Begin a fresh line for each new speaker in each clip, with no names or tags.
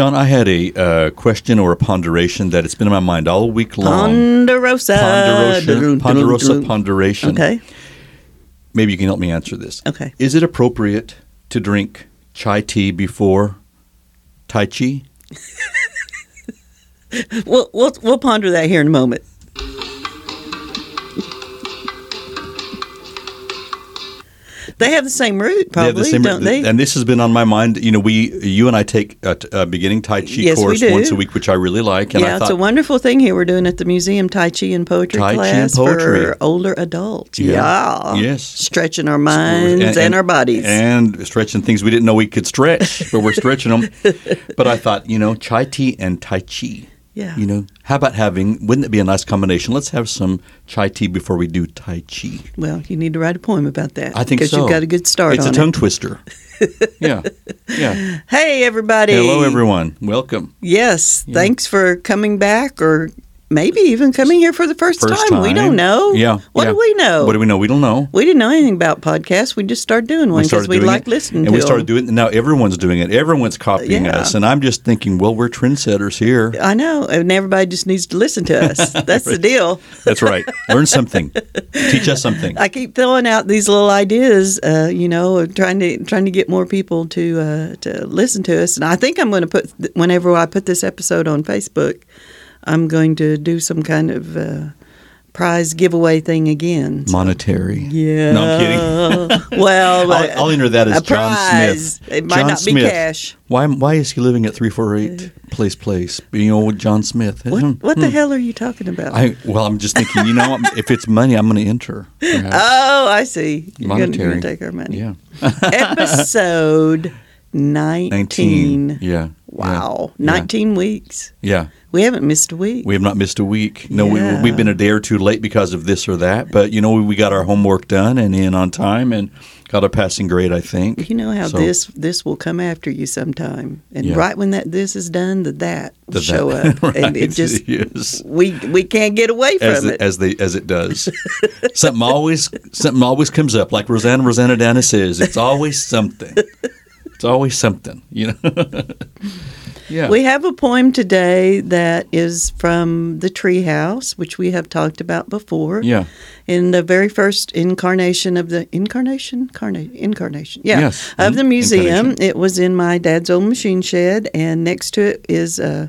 Sean, I had a uh, question or a ponderation that it's been in my mind all week long.
Ponderosa.
Ponderosa, Ponderosa ponderation.
Okay.
Maybe you can help me answer this.
Okay.
Is it appropriate to drink chai tea before Tai Chi?
We'll, we'll, we'll ponder that here in a moment. They have the same root, probably,
the same-
don't they?
And this has been on my mind. You know, we, you and I take uh, a uh, beginning Tai Chi
Yes,
course once a week, which I really like. And
yeah,
I
it's a wonderful thing here we're doing at the museum, Tai Chi and Poetry
Tai Chi
class
and poetry.
for older adults.
Yeah.
Yeah.
Yes.
Stretching our minds and, our bodies.
and stretching things we didn't know we could stretch, but we're stretching them. But I thought, you know, chai tea and tai chi.
Yeah.
You know, how about having? Wouldn't it be a nice combination? Let's have some chai tea before we do tai chi.
well, you need to write a poem about that.
I think
Because
so.
you've got a good start
It's a tongue
it.
twister. yeah, yeah.
Hey, everybody.
Hello, everyone. Welcome.
Yes, thanks for coming back or maybe even coming here for the first,
First
time. We don't know.
Yeah.
What
yeah.
do we know?
What do we know? We don't know.
we didn't know anything about podcasts. We just started doing one because we
doing
like listening
and we started
them.
doing it. Now everyone's doing it. Everyone's copying
Yeah.
us, and I'm just thinking, well, we're trendsetters here.
I know, and everybody just needs to listen to us. That's the deal.
That's right. Learn something. Teach us something.
I keep throwing out these little ideas, uh, you know, trying to trying to get more people to uh, to listen to us. And I think I'm going to put whenever I put this episode on Facebook, I'm going to do some kind of uh, prize giveaway thing again.
Monetary.
Yeah.
No, I'm kidding.
well,
I'll, I'll enter that as
a
John
prize.
Smith.
It might
John
not be cash.
Why? Why is he living at three four eight Place Place? You know, John Smith.
What,
Hmm,
what the
hmm.
hell are you talking about?
I well, I'm just thinking. You know, if it's money, I'm going to enter. perhaps.
oh, I see. You're going
Monetary.
to take our money.
Yeah.
Episode 19.
Nineteen. Yeah.
Wow.
Yeah.
19 weeks.
Yeah.
We haven't missed a week.
We have not missed a week. No,
Yeah.
we, we've been a day or two late because of this or that. But you know, we got our homework done and in on time and got a passing grade. I think.
you know how
So-
this this will come after you sometime, and
Yeah.
right when that this is done, the that will
The
show
that-
up, and it just
yes.
we we can't get away from
as
it.
it, as they as it does. something always something always comes up. Like Roseanne Roseannadanna says, it's always something. It's always something. You know. yeah.
We have a poem today that is from the Treehouse, which we have talked about before.
yeah.
In the very first incarnation of the incarnation, Carna- incarnation, yeah,
Yes.
of the museum. It was in my dad's old machine shed, and next to it is uh,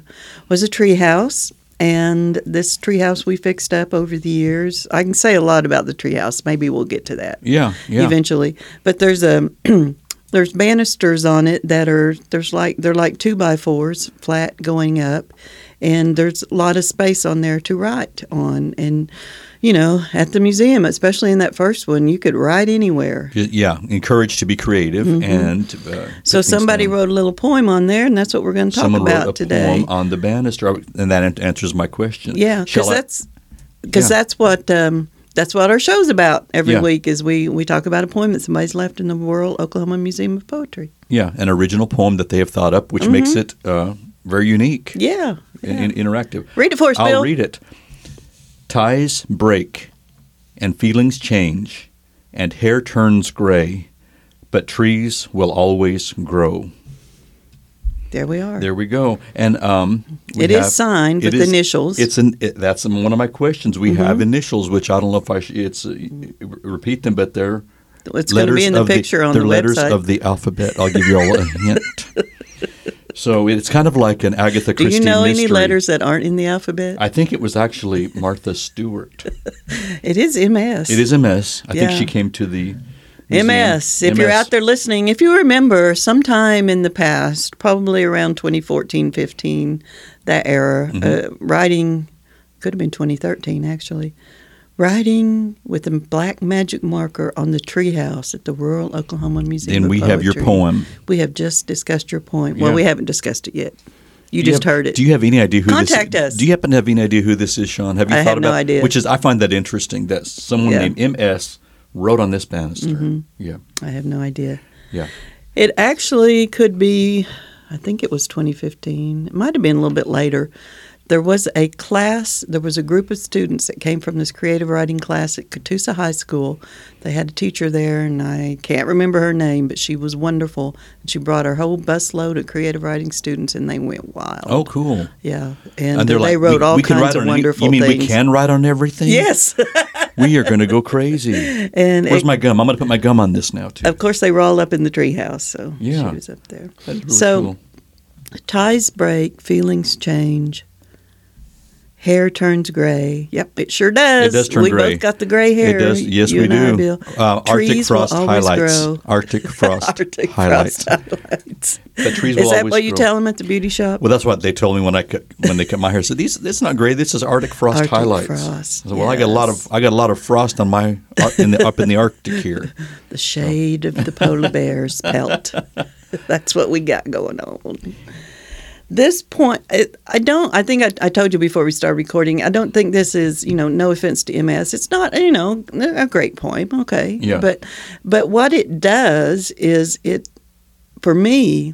was a treehouse. And this treehouse we fixed up over the years. I can say a lot about the treehouse. Maybe we'll get to that
Yeah. Yeah.
eventually. But there's a there's banisters on it that are there's like they're like two by fours flat going up, and there's a lot of space on there to write on. And you know, at the museum, especially in that first one, you could write anywhere.
yeah. Encouraged to be creative and. Uh,
Mm-hmm. So somebody
down.
wrote a little poem on there, and that's what we're going to talk
Someone
about
wrote a
today.
poem on the banister, and that answers my question.
Yeah, because that's because
Yeah.
that's what um, that's what our show's about every
Yeah.
week. Is we we talk about a poem that somebody's left in the Rural Oklahoma Museum of Poetry.
yeah, an original poem that they have thought up, which makes it uh, very unique
Mm-hmm. Yeah,
and
yeah.
and interactive.
read it for us,
I'll
Bill.
read it. Ties break, and feelings change, and hair turns gray, but trees will always grow.
There we are.
There we go. And um, we
It is
have-
signed
it
with
is-
initials. Mm-hmm.
It's an. It, that's one of my questions. We have initials, which I don't know if I should. It's uh, repeat them, but they're
It's going to be in the picture on
they're
the
letters
website.
of the alphabet. I'll give you all a hint. So it's kind of like an Agatha Christie.
Do you know any letters that aren't in the alphabet?
I think it was actually Martha Stewart.
it is MS.
It is MS. I think she came to the museum.
MS. If you're out there listening, if you remember sometime in the past, probably around 2014, 15, that era,
Mm-hmm.
uh, writing, could have been 2013 actually, writing with a black magic marker on the treehouse at the Rural Oklahoma Museum.
then
of
we have your poem.
We have just discussed your point. Well, we haven't discussed it yet. You
Do
just
have-
heard it.
Do you have any idea who
Contact
this
us.
Do you happen to have any idea who this is, Sean? Have you
I
thought
have no
about
idea.
Which is I find that interesting that someone
Yeah.
named MS wrote on this banister.
Mm-hmm.
Yeah.
I have no idea.
Yeah.
It actually could be, I think it was 2015. It might have been a little bit later. there was a class, there was a group of students that came from this creative writing class at Catoosa High School. They had a teacher there, and I can't remember her name, but she was wonderful. She brought her whole busload of creative writing students, and they went wild.
Oh, cool.
yeah, and,
And
they
like,
wrote
we,
all
we
kinds of wonderful
You mean
things.
we can write on everything?
Yes,
We are going to go crazy.
and
Where's
it-
my gum? I'm going to put my gum on this now too.
of course they were all up in the treehouse, so
Yeah.
she was up there.
Really
so-
cool.
Ties break, feelings change. Hair turns gray. Yep, it sure does.
It does turn
we
gray.
both got the gray hair.
It does. Yes,
you
we do. Uh, Arctic
will
frost highlights. Arctic frost
Arctic
highlights.
frost highlights.
But trees
Is that what you
grow.
tell them at the beauty shop?
Well, that's what they told me when I cut, when they cut my hair. Said these this is not gray. This is Arctic frost
Arctic
highlights.
frost,
said, well, I got a lot of I got a lot of frost on my in the, up in the Arctic here.
the shade of the polar bear's pelt. That's what we got going on. This point, it, I don't. I think I, I told you before we started recording. I don't think this is, you know, no offense to MS. It's not, you know, a great poem. Okay,
Yeah.
But, but what it does is it, for me,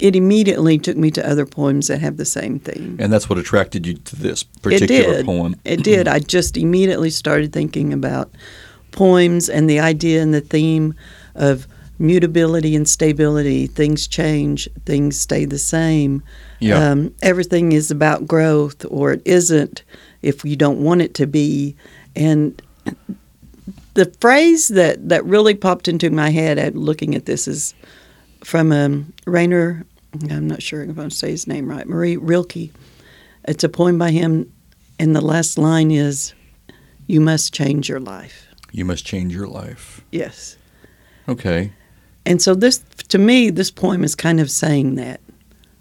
it immediately took me to other poems that have the same theme.
And that's what attracted you to this
It
particular
did.
poem.
It did. I just immediately started thinking about poems and the idea and the theme of mutability and stability. Things change, things stay the same.
Yeah.
Um, everything is about growth, or it isn't if you don't want it to be. And the phrase that, that really popped into my head at looking at this is from um, Rainer, I'm not sure if I'm say his name right, Marie Rilke. It's a poem by him, and the last line is, You must change your life.
You must change your life.
Yes.
Okay.
And so, this, to me, this poem is kind of saying that.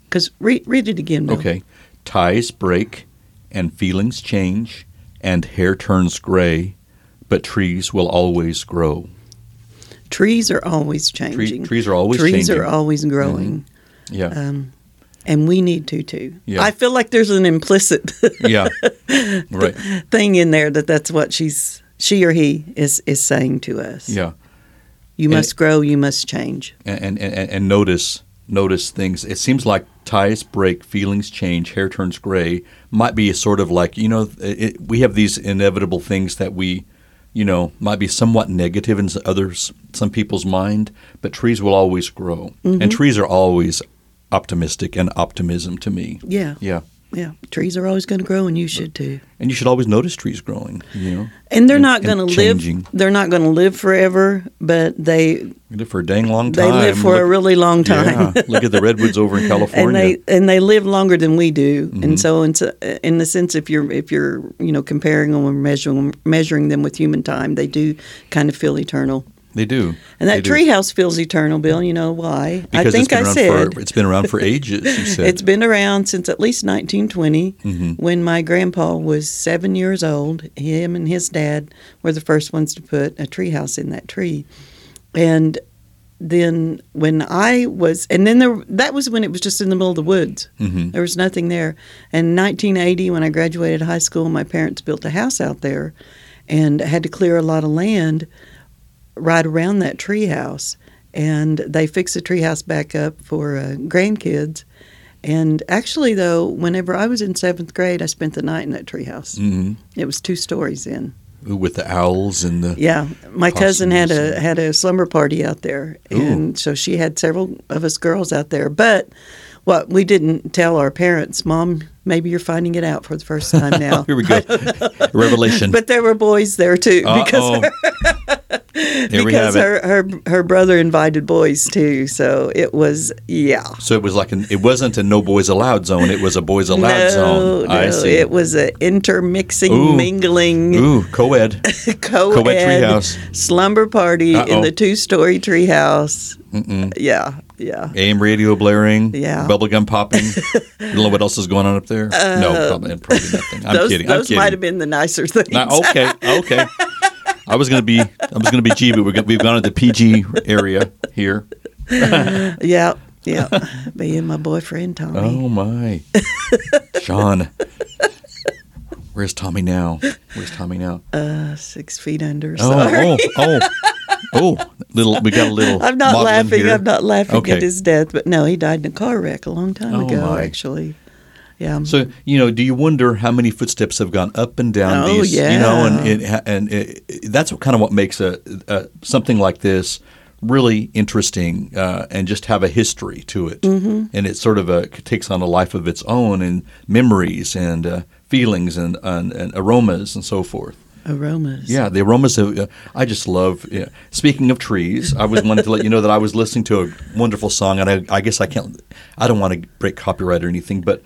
Because read, read it again, Bill.
Okay. Ties break and feelings change and hair turns gray, but trees will always grow.
Trees are always
Tree,
changing.
trees are always
Trees
changing.
are always growing.
yeah.
Um, and we need to too.
Yeah.
I feel like there's an implicit
yeah. Right.
thing in there that that's what she's she or he is is saying to us.
Yeah.
You
And
must grow. You must change.
and, and, and, notice notice things. It seems like ties break, feelings change, hair turns gray. Might be sort of like you know it, we have these inevitable things that we you know might be somewhat negative in others some people's mind, but trees will always grow, and mm-hmm. trees are always optimistic and optimism to me.
Yeah,
Yeah,
yeah. Trees are always going to grow, and you should too.
and you should always notice trees growing. You know,
And they're
And-
not going to live. They're not going to live forever, but they
they live for a dang long time.
they live for a really long time.
Yeah, look at the redwoods over in California.
and they and they live longer than we do.
Mm-hmm.
And so, in, in the sense, if you're if you're you know comparing them or measuring measuring them with human time, they do kind of feel eternal.
They do.
And that treehouse feels eternal, Bill. You know why?
Because
I think
it's been
I
around
said
for, it's been around for ages. You said
it's been around since at least 1920,
Mhm.
when my grandpa was seven years old. Him and his dad were the first ones to put a treehouse in that tree, and then when I was, and then there that was when it was just in the middle of the woods.
hmm
There was nothing there. And 1980, when I graduated high school, my parents built a house out there, and had to clear a lot of land right around that tree house. And they fixed the tree house back up for uh, grandkids. And actually, though, whenever I was in seventh grade, I spent the night in that tree house.
hmm
It was two stories in.
With the owls and the
Yeah, my cousin had a had a slumber party out there,
Ooh.
and so she had several of us girls out there. But what we didn't tell our parents, Mom, maybe you're finding it out for the first time now.
here we go, revelation.
But there were boys there too, because
Uh-oh. Have
because her, her her brother invited boys too. So it was yeah.
So it was like an, it wasn't a no boys allowed zone. It was a boys allowed
no,
zone. I see.
it was an intermixing,
Ooh.
mingling,
Ooh, co-ed.
co-ed, Co-ed
treehouse.
slumber party
Uh-oh.
in the two-story treehouse.
Mm-mm.
Yeah, yeah.
AM radio blaring.
Yeah.
Bubblegum popping. you don't know what else is going on up there? no, uh, probably, probably nothing. I'm
those
kidding.
those
I'm
might have been the nicer things.
Now, okay, okay. I was gonna be, I was gonna be G, but we're gonna, we've gone to the PG area here.
yeah, yeah. Me and my boyfriend Tommy.
Oh my, Sean. Where's Tommy now? Where's Tommy now?
Uh, six feet under.
Oh,
Sorry.
oh, oh, oh! Little, we got a little.
I'm not laughing. I'm not laughing
Okay.
at his death, but no, he died in a car wreck a long time
Oh,
ago.
my.
Actually, Yeah.
So you know, do you wonder how many footsteps have gone up and down
Oh,
these? You know, and
yeah.
it, and it, it- that's what kind of what makes a, a something like this really interesting uh, and just have a history to it. Mm-hmm. And it sort of a, takes on a life of its own and memories and uh, feelings and, and and aromas and so forth.
Aromas.
Yeah, the aromas of. Uh, I just love. Yeah. Speaking of trees, I was wanting to let you know that I was listening to a wonderful song, and I, I guess I can't. I don't want to break copyright or anything, but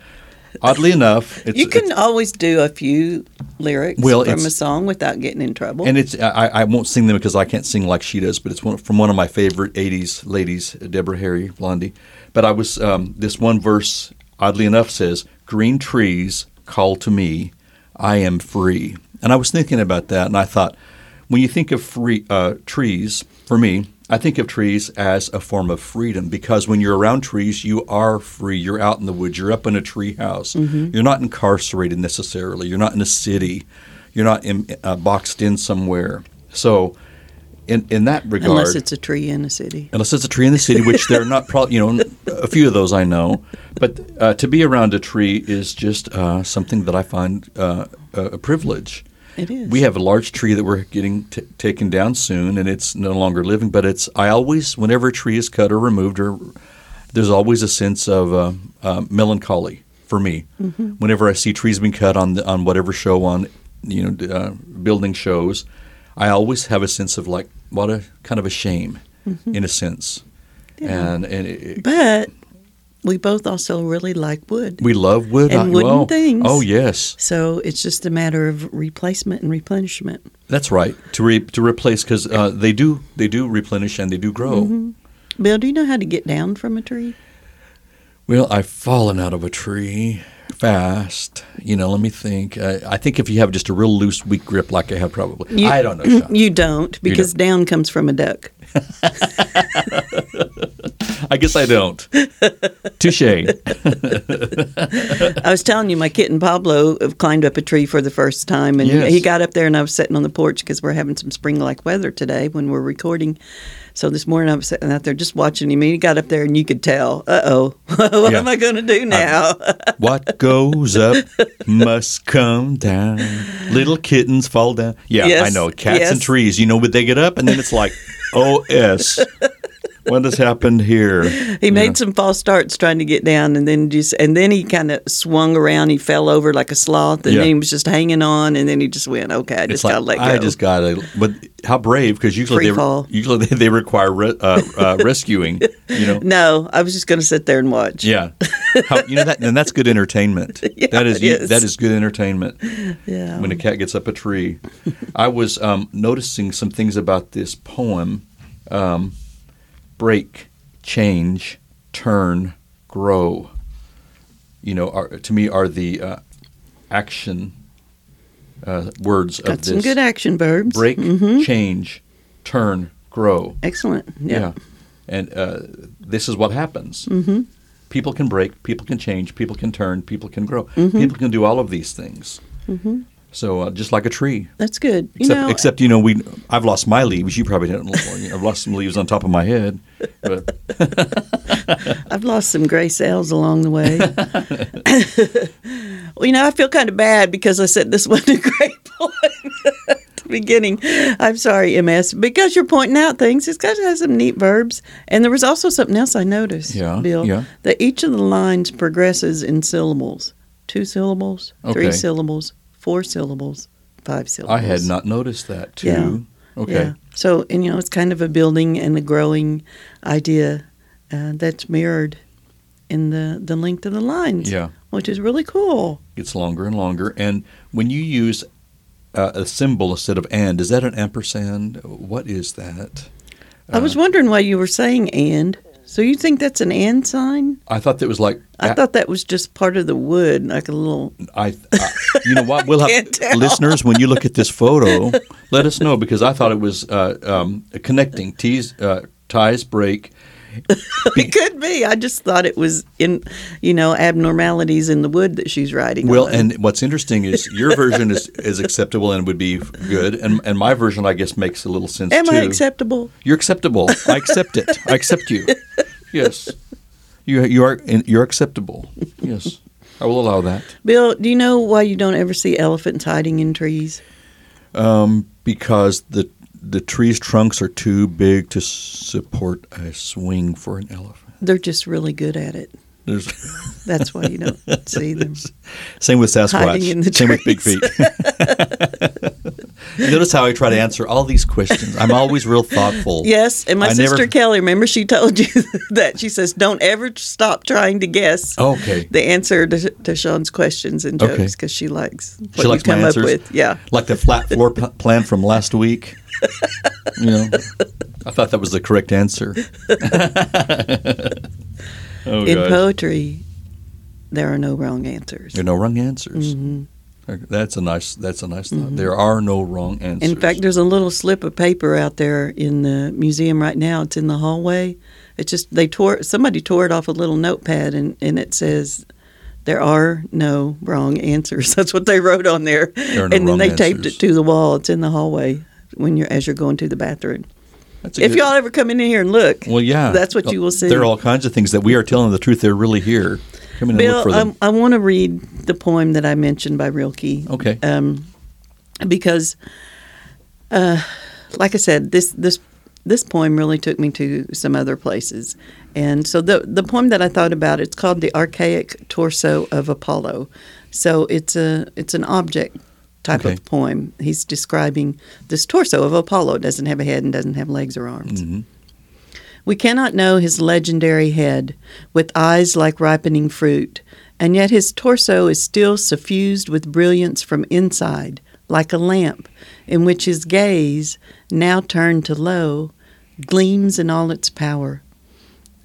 oddly enough, it's,
You can always do a few lyrics
Well,
from a song without getting in trouble.
and it's. I, I won't sing them because I can't sing like she does, but it's one, from one of my favorite '80s ladies, Deborah Harry, Blondie. But I was um, this one verse. Oddly enough, says, "Green trees call to me, I am free." And I was thinking about that, and I thought, when you think of free uh, trees, for me, I think of trees as a form of freedom because when you're around trees, you are free. You're out in the woods. You're up in a tree house. You're not incarcerated necessarily. You're not in a city. You're not in, uh, boxed in somewhere. So, in in that regard,
unless it's a tree in a city.
unless it's a tree in the city, which there are not probably you know a few of those I know, but uh, to be around a tree is just uh, something that I find uh, a privilege.
It is.
We have a large tree that we're getting t- taken down soon, and it's no longer living. But it's I always, whenever a tree is cut or removed, or there's always a sense of uh, uh, melancholy for me.
Mm-hmm.
Whenever I see trees being cut on the, on whatever show on, you know, uh, building shows, I always have a sense of like what a kind of a shame,
Mm-hmm.
in a sense. And and it,
But we both also really like wood.
we love wood.
And
I-
wooden
well,
things.
Oh yes,
So it's just a matter of replacement and replenishment.
that's right. To re- to replace because uh, they do they do replenish and they do grow.
Mm-hmm. Bill, do you know how to get down from a tree?
Well, I've fallen out of a tree fast. You know, let me think. Uh, I think if you have just a real loose, weak grip like I have, probably.
You-
I don't know. Sean.
You don't, because
don't.
down comes from a duck.
I guess I don't. Touche.
I was telling you, my kitten Pablo climbed up a tree for the first time, and
Yes.
he got up there, and I was sitting on the porch because we're having some spring-like weather today when we're recording. So this morning I was sitting out there just watching him, and he got up there, and you could tell, uh oh, what
Yeah.
am I going to do now?
What goes up must come down. Little kittens fall down. Yeah, I know. Cats and trees. You know, but they get up and then it's like, oh, S. What has happened here?
he made some false starts trying to get down, and then just and then he kind of swung around. He fell over like a sloth, and
Yeah.
then he was just hanging on, and then he just went, "Okay, I just
like
gotta let go."
I just gotta. But how brave? Because usually
Free
they
fall.
usually they, they require re, uh, uh, rescuing. You know.
no, I was just going to sit there and watch.
Yeah, How, you know that, and that's good entertainment.
Yeah,
that is,
is,
that is good entertainment.
Yeah.
When a cat gets up a tree, I was um, noticing some things about this poem: um, break, change, turn, grow. You know, are, to me, are the uh, action uh, words
Got
of
some good action verbs.
break,
Mhm.
change, turn, grow.
Excellent. Yeah.
And uh, this is what happens.
Mm-hmm.
People can break, people can change, people can turn, people can grow.
Mm-hmm.
People can do all of these things. So uh, just like a tree.
That's good. You
Except,
know,
except you know, we I've lost my leaves. You probably didn't. I've lost some leaves on top of my head. But
I've lost some gray cells along the way. well, you know, I feel kind of bad because I said this wasn't a great the beginning. I'm sorry, MS, because you're pointing out things. It's got have some neat verbs. And there was also something else I noticed,
Yeah,
Bill,
yeah.
that each of the lines progresses in syllables. Two syllables, three syllables, four syllables, five syllables.
I had not noticed that too.
Yeah.
Okay.
Yeah. So, and you know, it's kind of a building and a growing idea uh, that's mirrored in the, the length of the lines,
Yeah.
which is really cool.
Gets longer and longer. And when you use uh, a symbol instead of and, is that an ampersand? What is that?
I was wondering why you were saying and. So you think that's an and sign?
I thought that was like
I thought that was just part of the wood, like a little.
I, I you know what? We'll have
tell.
listeners when you look at this photo, let us know because I thought it was uh, um, connecting uh, ties break.
It could be. I just thought it was in, you know, abnormalities in the wood that she's writing.
Well,
on.
and what's interesting is your version is, is acceptable and would be good, and and my version I guess makes a little sense
am
too.
I acceptable?
You're acceptable. I accept it. I accept you. Yes, you you are you're acceptable. Yes. I will allow that.
Bill, do you know why you don't ever see elephants hiding in trees?
Um, because the the tree's trunks are too big to support a swing for an elephant.
They're just really good at it.
There's
That's why you don't see them.
same with Sasquatch.
Hiding in the
same with big feet. Notice how I try to answer all these questions. I'm always real thoughtful.
Yes, and my
I
sister
never-
Kelly, remember she told you that she says don't ever stop trying to guess
Okay.
the answer to, to Sean's questions and jokes because she likes what
She
you
likes my
come up
answers?
with. Yeah,
Like the flat floor p- plan from last week. You know, I thought that was the correct answer. oh,
in
gosh.
poetry, there are no wrong answers.
There are no wrong answers.
hmm
That's a nice. That's a nice thought. Mm-hmm. There are no wrong answers.
In fact, there's a little slip of paper out there in the museum right now. It's in the hallway. It's just they tore somebody tore it off a little notepad and, and it says there are no wrong answers. That's what they wrote on there.
There are no
and then they taped
answers.
it to the wall. It's in the hallway when you're as you're going to the bathroom.
That's
If
good-
y'all ever come in here and look,
well, yeah,
that's what you will see.
There are all kinds of things that we are telling the truth. They're really here. Come in and
Bill,
look for them.
um, I want to read the poem that I mentioned by Rilke.
okay.
um, because, uh, like I said, this this this poem really took me to some other places, and so the the poem that I thought about it's called the archaic torso of Apollo. So it's a it's an object type
Okay.
of poem. He's describing this torso of Apollo. It doesn't have a head and doesn't have legs or arms.
hmm
We cannot know his legendary head, with eyes like ripening fruit, and yet his torso is still suffused with brilliance from inside, like a lamp, in which his gaze, now turned to low, gleams in all its power.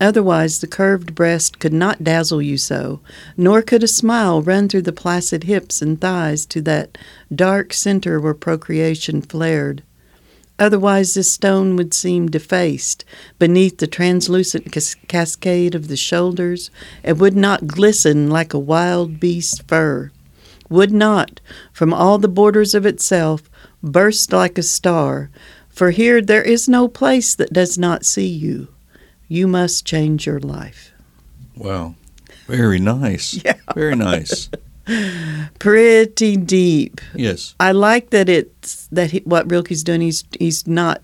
Otherwise, the curved breast could not dazzle you so, nor could a smile run through the placid hips and thighs to that dark center where procreation flared. Otherwise, this stone would seem defaced beneath the translucent cas- cascade of the shoulders, and would not glisten like a wild beast's fur, would not, from all the borders of itself, burst like a star, for here there is no place that does not see you. You must change your life.
Wow. Very nice.
Yeah.
Very nice.
Pretty deep.
Yes.
I like that it's that he, what Rilke's doing. He's he's not.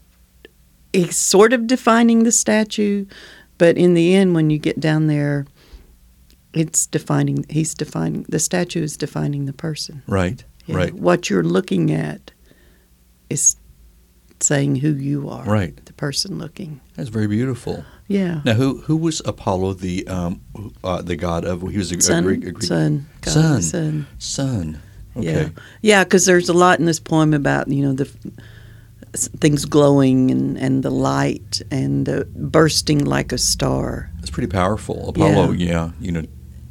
He's sort of defining the statue, but in the end, when you get down there, it's defining. He's defining the statue is defining the person.
Right.
Yeah.
Right.
What you're looking at is saying who you are.
Right.
The person looking.
That's very beautiful.
Yeah.
Now, who who was Apollo, the um, uh, the god of? He was a, a Greek, a Greek
Sun. God,
Sun.
Sun.
sun.
Yeah,
Okay.
yeah, because there's a lot in this poem about you know the things glowing and and the light and uh, bursting like a star.
That's pretty powerful. Apollo. Yeah. You know.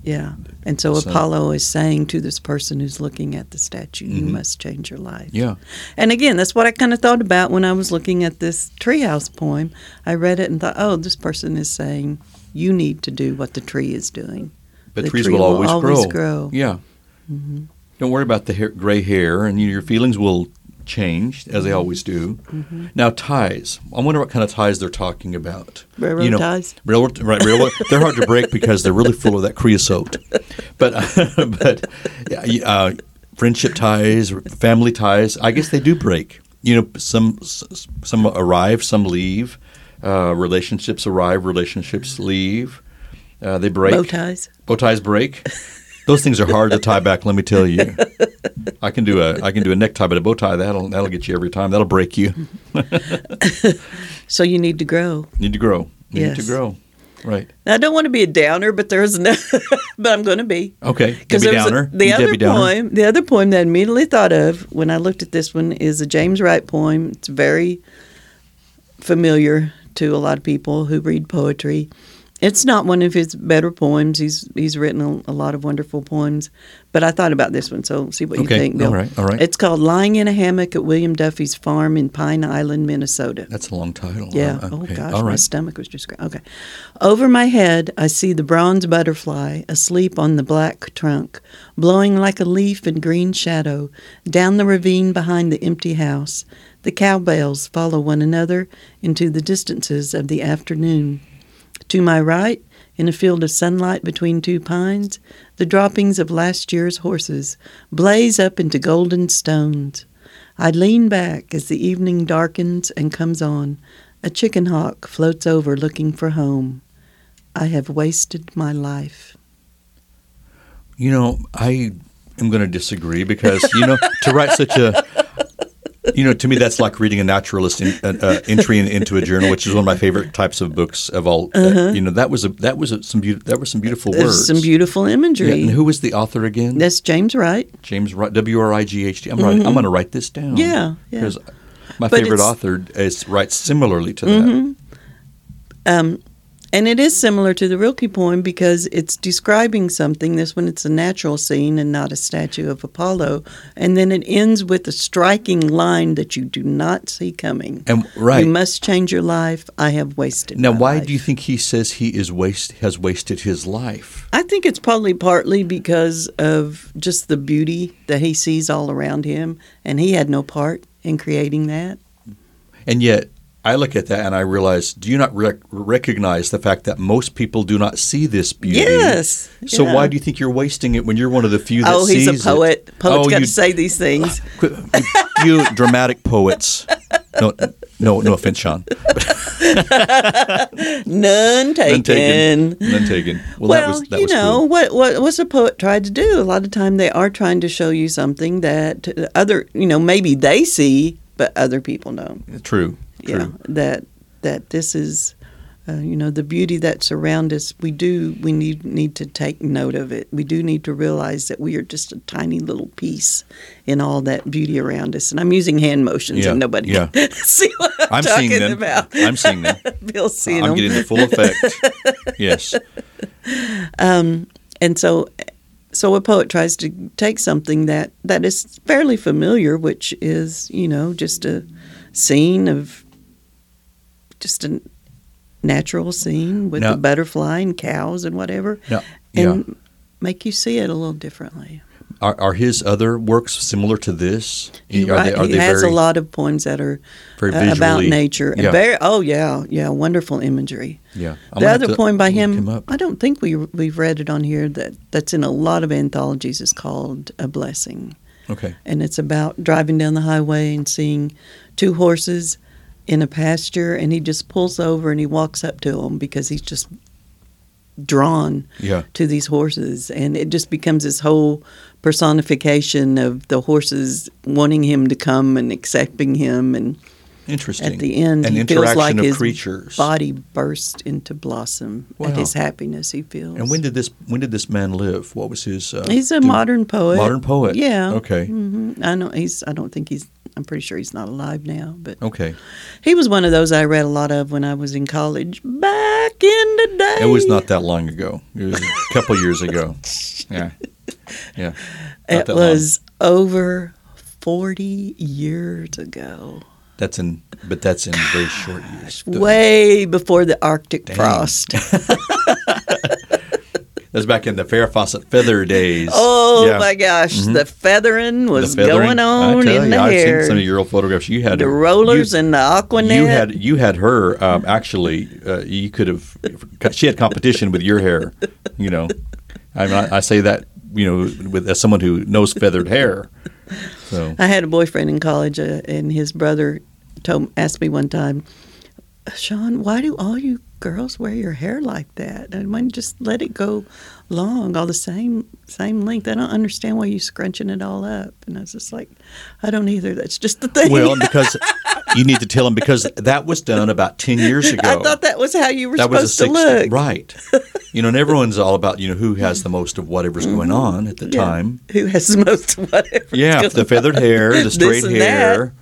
Yeah, and so
sun.
Apollo is saying to this person who's looking at the statue, "You
Mhm.
must change your life."
Yeah.
And again, that's what I kind of thought about when I was looking at this treehouse poem. I read it and thought, "Oh, this person is saying you need to do what the tree is doing."
But
The
trees
tree
will
will
always,
always
grow.
grow.
Yeah.
hmm
Don't worry about the hair, gray hair, and your feelings will change as they always do.
hmm
Now ties. I wonder what kind of ties they're talking about.
Railroad
You know,
ties.
Railroad, right? Railroad. they're hard to break because they're really full of that creosote. But but uh, friendship ties, family ties. I guess they do break. You know, some some arrive, some leave. Uh, relationships arrive, relationships leave. Uh, they break.
Bow ties.
Bow ties break. Those things are hard to tie back. Let me tell you. I can do a I can do a necktie, but a bow tie that'll that'll get you every time. That'll break you.
So you need to grow.
Need to grow. Need to grow. Right.
Now, I don't want to be a downer, but there's no, but I'm going to be.
Okay.
Because there was a-
Downer.
the other
Debbie Downer.
poem, the other poem that I immediately thought of when I looked at this one is a James Wright poem. It's very familiar to a lot of people who read poetry. It's not one of his better poems. He's he's written a, a lot of wonderful poems, but I thought about this one. So see what you think, Bill.
All right. All right.
It's called "Lying in a Hammock at William Duffy's Farm in Pine Island, Minnesota."
That's a long title.
Yeah.
Uh,
Oh gosh, my stomach was just. Okay. Over my head, I see the bronze butterfly asleep on the black trunk, blowing like a leaf in green shadow down the ravine behind the empty house. The cowbells follow one another into the distances of the afternoon. To my right, in a field of sunlight between two pines, the droppings of last year's horses blaze up into golden stones. I lean back as the evening darkens and comes on. A chicken hawk floats over looking for home. I have wasted my life.
You know, I am going to disagree because you know to write such a you know to me that's like reading a naturalist in, uh, uh, entry in, into a journal, which is one of my favorite types of books of all. Uh, you know, that was a that was a, some beau- that were some beautiful words.
some beautiful
Yeah,
imagery.
and who was the author again?
That's James Wright.
James Wright, W R I G H T. I'm writing- I'm going to write this down.
Mm-hmm. Yeah, yeah.
because my
But
favorite author is writes similarly to that.
Mhm. Um, and it is similar to the Rilke poem because it's describing something. This one, it's a natural scene and not a statue of Apollo. And then it ends with a striking line that you do not see coming.
And right
You must change your life. I have wasted.
now, why
life."
do you think he says he is waste has wasted his life?
I think it's probably partly because of just the beauty that he sees all around him, and he had no part in creating that.
And yet, I look at that and I realize, do you not rec- recognize the fact that most people do not see this beauty?
Yes.
So
yeah.
why do you think you're wasting it when you're one of the few that
Oh, he's a poet.
it?
Poets
oh,
got
you,
to say these things.
You dramatic poets. No, no, no offense, Sean.
None taken.
None taken. None taken. Well,
Well,
that was that
you know
cool.
what what what's a poet tried to do? A lot of time they are trying to show you something that other you know maybe they see but other people don't.
True. True.
Yeah, that that this is. Uh, you know the beauty that's around us. We do. We need need to take note of it. We do need to realize that we are just a tiny little piece in all that beauty around us. And I'm using hand motions,
Yeah,
and nobody
yeah.
can see what I'm,
I'm
talking
seeing them.
about.
I'm seeing them.
Bill's seeing
I'm
them.
getting the full effect. yes.
Um, and so, so a poet tries to take something that that is fairly familiar, which is you know just a scene of just a natural scene with a butterfly and cows and whatever,
Now, yeah.
and make you see it a little differently.
Are, are his other works similar to this?
He,
are they, are
he
they
has
very,
a lot of poems that are uh, about nature. and
Yeah.
Very, oh yeah, yeah, wonderful imagery.
Yeah. I'm
the other poem by him. I don't think we we've read it on here. That that's in a lot of anthologies. is called "A Blessing,"
Okay.
and it's about driving down the highway and seeing two horses in a pasture, and he just pulls over and he walks up to them because he's just drawn
Yeah.
to these horses, and it just becomes this whole personification of the horses wanting him to come and accepting him, and
Interesting.
at the end,
An
he feels like
of
his
creatures.
body burst into blossom
Wow.
at his happiness he feels.
And when did this when did this man live? What was his? Uh,
he's a modern poet.
modern poet.
Yeah.
Okay.
hmm I know he's. I don't think he's. I'm pretty sure he's not alive now, but
Okay.
he was one of those I read a lot of when I was in college back in the day.
It was not that long ago. It was a couple years ago. Yeah. Yeah. Not
It
that long.
was over forty years ago.
That's in, but that's in very short years.
Way before the Arctic
Dang.
frost.
That's back in the Farrah Fawcett feather days.
Oh
Yeah.
my gosh,
Mhm.
the feathering was
The feathering.
going on in
you,
the
I've
hair.
seen some of your old photographs. You had
the rollers
you,
and the Aquanet.
You had you had her um, actually. Uh, you could have. She had competition with your hair. You know, I, mean, I, I say that you know with as someone who knows feathered hair. So
I had a boyfriend in college, uh, and his brother told asked me one time, "Sean, why do all you girls wear your hair like that? And why don't just let it go long, all the same same length? I don't understand why you scrunching it all up." And I was just like, "I don't either. That's just the thing."
well, because you need to tell them because that was done about ten years ago.
I thought that was how you were
that was a
supposed to
six
look.
right. You know, and everyone's all about you know who has the most of whatever's going on at the
Mm-hmm. Yeah.
time.
Who has the most of whatever?
Yeah, the feathered hair, the straight hair.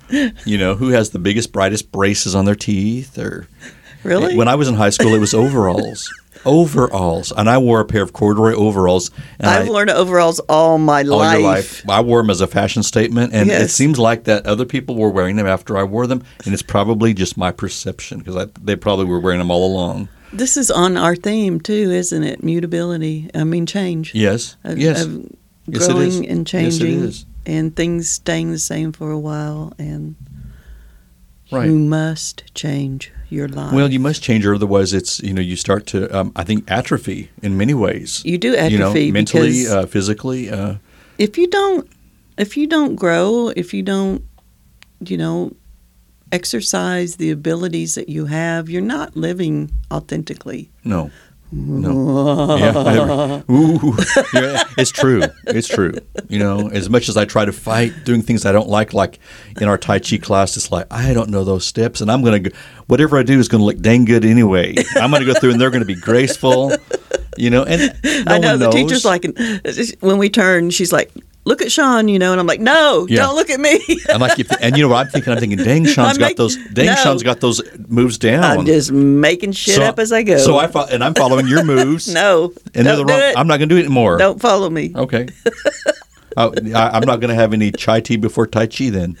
You know, who has the biggest, brightest braces on their teeth? Or
Really?
when I was in high school, it was overalls, overalls, and I wore a pair of corduroy overalls. And
I've
I,
worn overalls all my life.
all
life.
your life, I wore them as a fashion statement, and it seems like that other people were wearing them after I wore them, and it's probably just my perception because they probably were wearing them all along.
This is on our theme too, isn't it? Mutability. I mean, change.
Yes,
Of,
yes,
of
Yes,
growing and
Yes, it
Uh, changing,
is.
and things staying the same for a while, and.
and Right.
You must change your life.
Well, you must change, or otherwise, it's you know you start to um, I think atrophy in many ways.
You do
you know,
atrophy
mentally, uh, physically. Uh,
if you don't if you don't grow if you don't you know exercise the abilities that you have you're not living authentically
no, no. yeah, ooh, yeah, it's true. It's true. You know, as much as I try to fight doing things I don't like, like in our Tai Chi class, it's like I don't know those steps, and I'm gonna go, whatever I do is gonna look dang good anyway. I'm gonna go through, and they're gonna be graceful. You know, and no
i know the teacher's like when we turn she's like look at sean you know and i'm like no
Yeah.
don't look at me
I'm like, if, and you know what I'm thinking? I'm thinking, dang, Sean's
I'm
got those. Dang,
no.
Sean's got those moves down.
i'm just making shit
So-
up as i go
So I fo- and I'm following your moves.
no
and they're
don't
the
do
wrong. I'm not going to do it anymore.
don't follow me
Okay. I, oh, I- I'm not going to have any chai tea before Tai Chi then.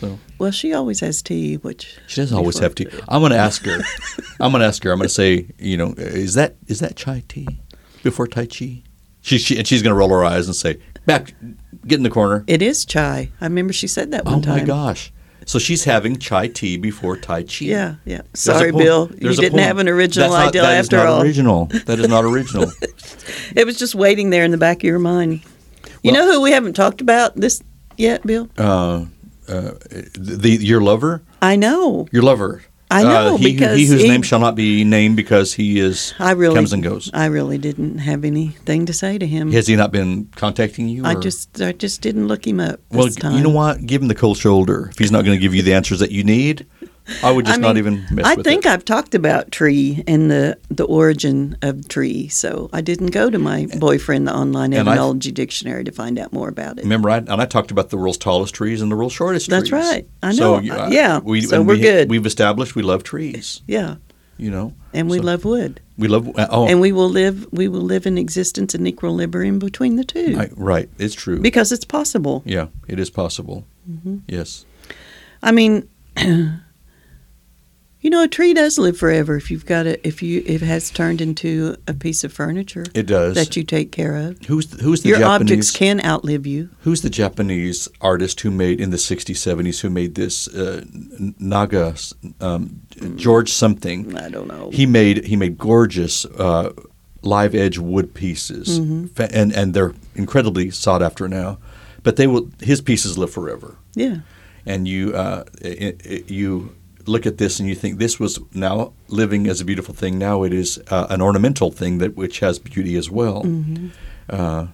So
well she always has tea which
she doesn't always have tea. I'm going to ask her. I'm going to ask her. I'm going to say, you know, is that is that chai tea before Tai Chi? She, she and she's going to roll her eyes and say, back, get in the corner.
it is chai i remember she said that one
Oh
time Oh
my gosh. So she's having chai tea before Tai Chi.
yeah yeah sorry bill you
there's
didn't
poem.
have an original
not-
idea
that is
after
not
all
original. That is not original.
It was just waiting there in the back of your mind. You
Well-
know who we haven't talked about this yet, Bill?
uh, uh, the your lover,
I know.
your lover.
I know,
uh, he,
because
he whose
he-
name shall not be named because he is
I really
comes and goes.
I really didn't have anything to say to him.
Has he not been contacting you?
I just I just didn't look him up
well,
this time.
you know what? Give him the cold shoulder. If he's not going to give you the answers that you need, I would just
I
not
mean,
even mess
I
with
think
it.
I've talked about tree and the the origin of tree, so I didn't go to my boyfriend the online
And I-
etymology dictionary to find out more about it.
Remember, I, and I talked about the world's tallest trees and the world's shortest
That's
trees.
right. I
So,
know.
uh,
Yeah.
We,
So we're
we,
good.
We've established we love trees.
Yeah,
You know,
and we
So-
love wood,
we love. Uh, oh,
and we will live we will live in existence in equilibrium between the two.
I, right. It's true.
because it's possible.
yeah, it is possible.
Mm-hmm.
Yes.
I mean, you know, a tree does live forever if you've got it. If you if it has turned into a piece of furniture
It does.
that you take care of.
who's the, who's the
Your
Japanese?
objects can outlive you.
Who's the Japanese artist who made in the '60s, '70s who made this uh, Naga um, George something?
I don't know.
He made he made gorgeous uh, live edge wood pieces,
Mm-hmm.
And and they're incredibly sought after now. But they will his pieces live forever.
yeah,
And you uh, i i you look at this and you think this was now living as a beautiful thing. Now it is uh, an ornamental thing that which has beauty as well.
Mm-hmm.
Uh,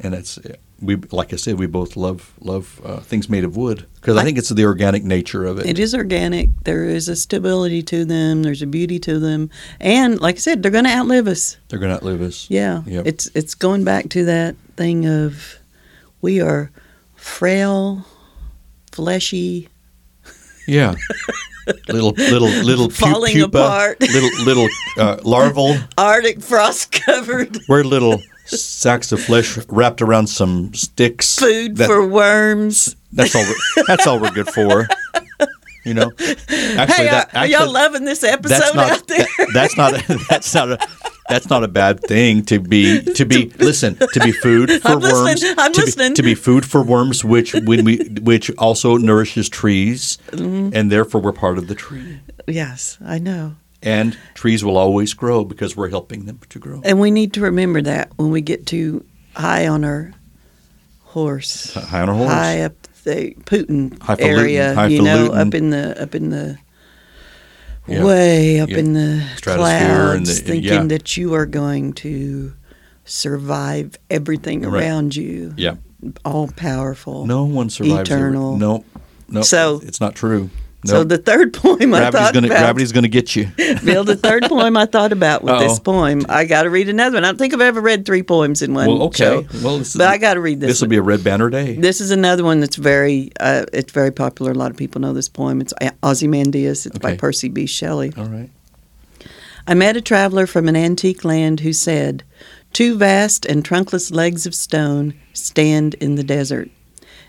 and it's we like I said we both love love uh, things made of wood because I,
I-
think it's the organic nature of it.
it is organic. There is a stability to them. There's a beauty to them, and like I said, they're going to outlive us.
They're going to outlive us.
Yeah,
Yep.
it's it's going back to that thing of we are frail, fleshy,
Yeah. little little little
Falling
pupa,
apart.
little little uh, larval.
Arctic frost covered.
We're little sacks of flesh wrapped around some sticks.
Food
That-
for worms.
That's all. We're, that's all we're good for. You know. Actually,
Hey,
that
are, are y'all loving this episode
not
out there?
that- that's not that's not a that's not a bad thing to be to be listen to be food for
I'm listening,
worms
I'm
to,
listening.
Be, to be food for worms which when we which also nourishes trees
Mm-hmm.
and therefore we're part of the tree
yes, I know.
and trees will always grow because we're helping them to grow
And we need to remember that when we get too high on our horse,
high on a horse
high up the Putin area, you know, up in the up in the
Yeah.
way up
Yeah.
in the clouds,
the-
thinking that you are going to survive everything
Right.
around you,
yeah
all powerful.
no one survives
Eternal.
no no
So-
it's not true
So the third poem I
gravity's
thought
gonna
about,
gravity's gonna get you
Bill, the third poem I thought about with this
Uh-oh.
poem, I got to read another one. I don't think I've ever read three poems in one
well okay
show,
well this,
but I got to read this.
this will be a red banner day
This is another one that's very, uh, it's very popular. A lot of people know this poem. It's Ozymandias. It's by Percy B. Shelley.
all right
I met a traveler from an antique land who said, Two vast and trunkless legs of stone stand in the desert.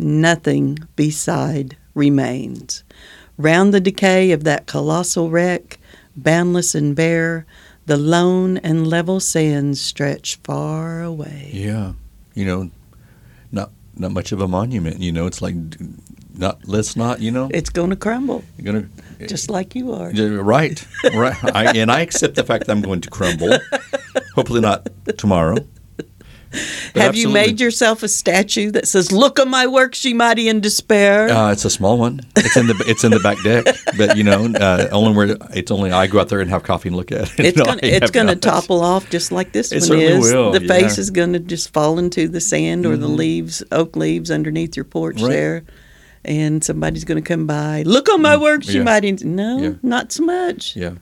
Nothing beside remains. Round the decay of that colossal wreck, boundless and bare, the lone and level sands stretch far away.
Yeah, you know, not not much of a monument. You know, it's like not let's not. You know,
It's going to crumble,
you're gonna
just like you are.
Right, right. I, and I accept the fact that I'm going to crumble. Hopefully not tomorrow.
Have you made yourself a statue that says, Look on my works, ye mighty, in despair?
Uh, it's a small one. It's in the it's in the back deck, but you know, uh, only where it's only I go out there and have coffee and look at it.
It's
No,
gonna it's gonna topple off just like this
It
one is.
will,
the face
yeah. Mm-hmm.
is gonna just fall into the sand or the leaves, oak leaves underneath your porch
Right.
there, and somebody's gonna come by. Look on my works, you
Mm, yeah.
mighty. No,
Yeah.
not so much.
Yeah.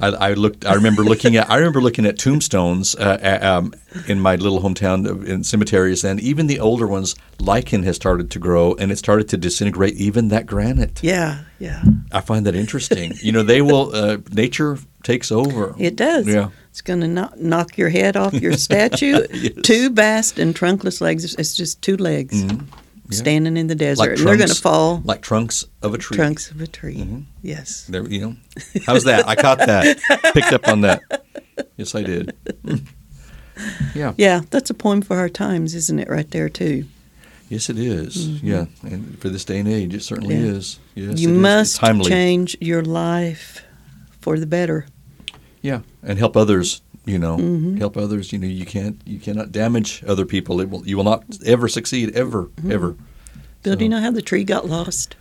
I, I looked. I remember looking at. I remember looking at tombstones uh, um, in my little hometown in cemeteries, and even the older ones, lichen has started to grow, and it started to disintegrate. Even that granite.
Yeah, yeah,
I find that interesting. you know, they will. Uh, nature takes over.
it does.
Yeah.
It's gonna knock, knock your head off your statue.
Yes.
Two vast and trunkless legs. It's just two legs
Mhm.
Standing in the desert,
Like
and they're gonna fall.
like trunks of a tree.
Trunks of a tree.
Mm-hmm.
Yes.
There, you know, how's that? I caught that. Picked up on that. Yes, I did. Yeah.
Yeah, that's a poem for our times, isn't it? Right there too.
Yes, it is. Yeah, and for this day and age, it certainly
Mm-hmm. Yeah.
is. Yes,
you
it is. It's
must change your life for the better.
Yeah, and help others. You know,
Mm-hmm.
help others. You know, you can't, you cannot damage other people. It will, you will not ever succeed, ever,
Mm-hmm.
ever.
Bill, do you know how the tree got lost?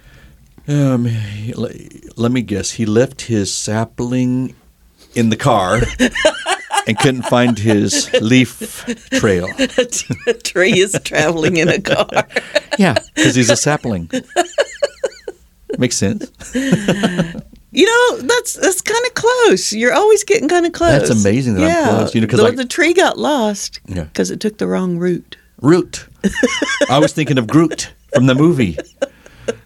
Um, he- let me guess. He left his sapling in the car and couldn't find his leaf trail.
a tree is traveling in a car.
Yeah, because he's a sapling. Makes sense.
You know, that's that's kind of close. You're always getting kind of close.
That's amazing that I'm
yeah.
close, you know, 'cause
the, the tree got lost
Yeah.
because it took the wrong route.
Root. I was thinking of Groot from the movie.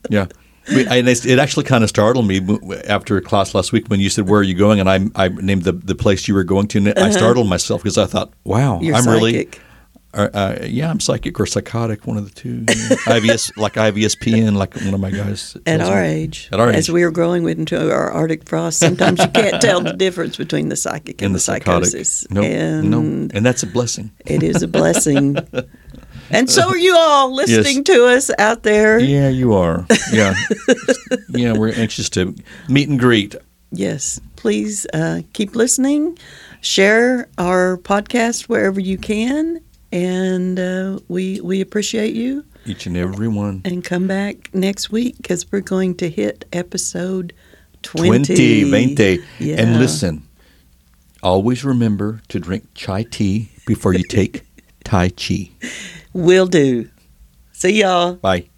Yeah. We- And it actually kind of startled me after class last week when you said, "Where are you going?" and I, I named the, the place you were going to. And I startled myself because I thought, "Wow,
Uh-huh. You're
I'm really,
psychic.
Uh, uh, yeah, I'm psychic or psychotic, one of the two. IVS, like IVSPN, like one of my guys.
At our
me.
age,
At our age, as
we were growing into our Arctic frost, sometimes you can't tell the difference between the psychic and,
and
the,
the
psychosis.
No,
and
no, and that's a blessing.
it is a blessing. and so are you all listening to us out there.
Yeah, you are. Yeah, yeah. We're anxious to meet and greet.
Yes, please uh, keep listening. Share our podcast wherever you can, and uh, we we appreciate you.
Each and every one.
And come back next week because we're going to hit episode twenty.
20, 20.
Yeah.
And listen, always remember to drink chai tea before you take Tai Chi.
Will do. See y'all.
Bye.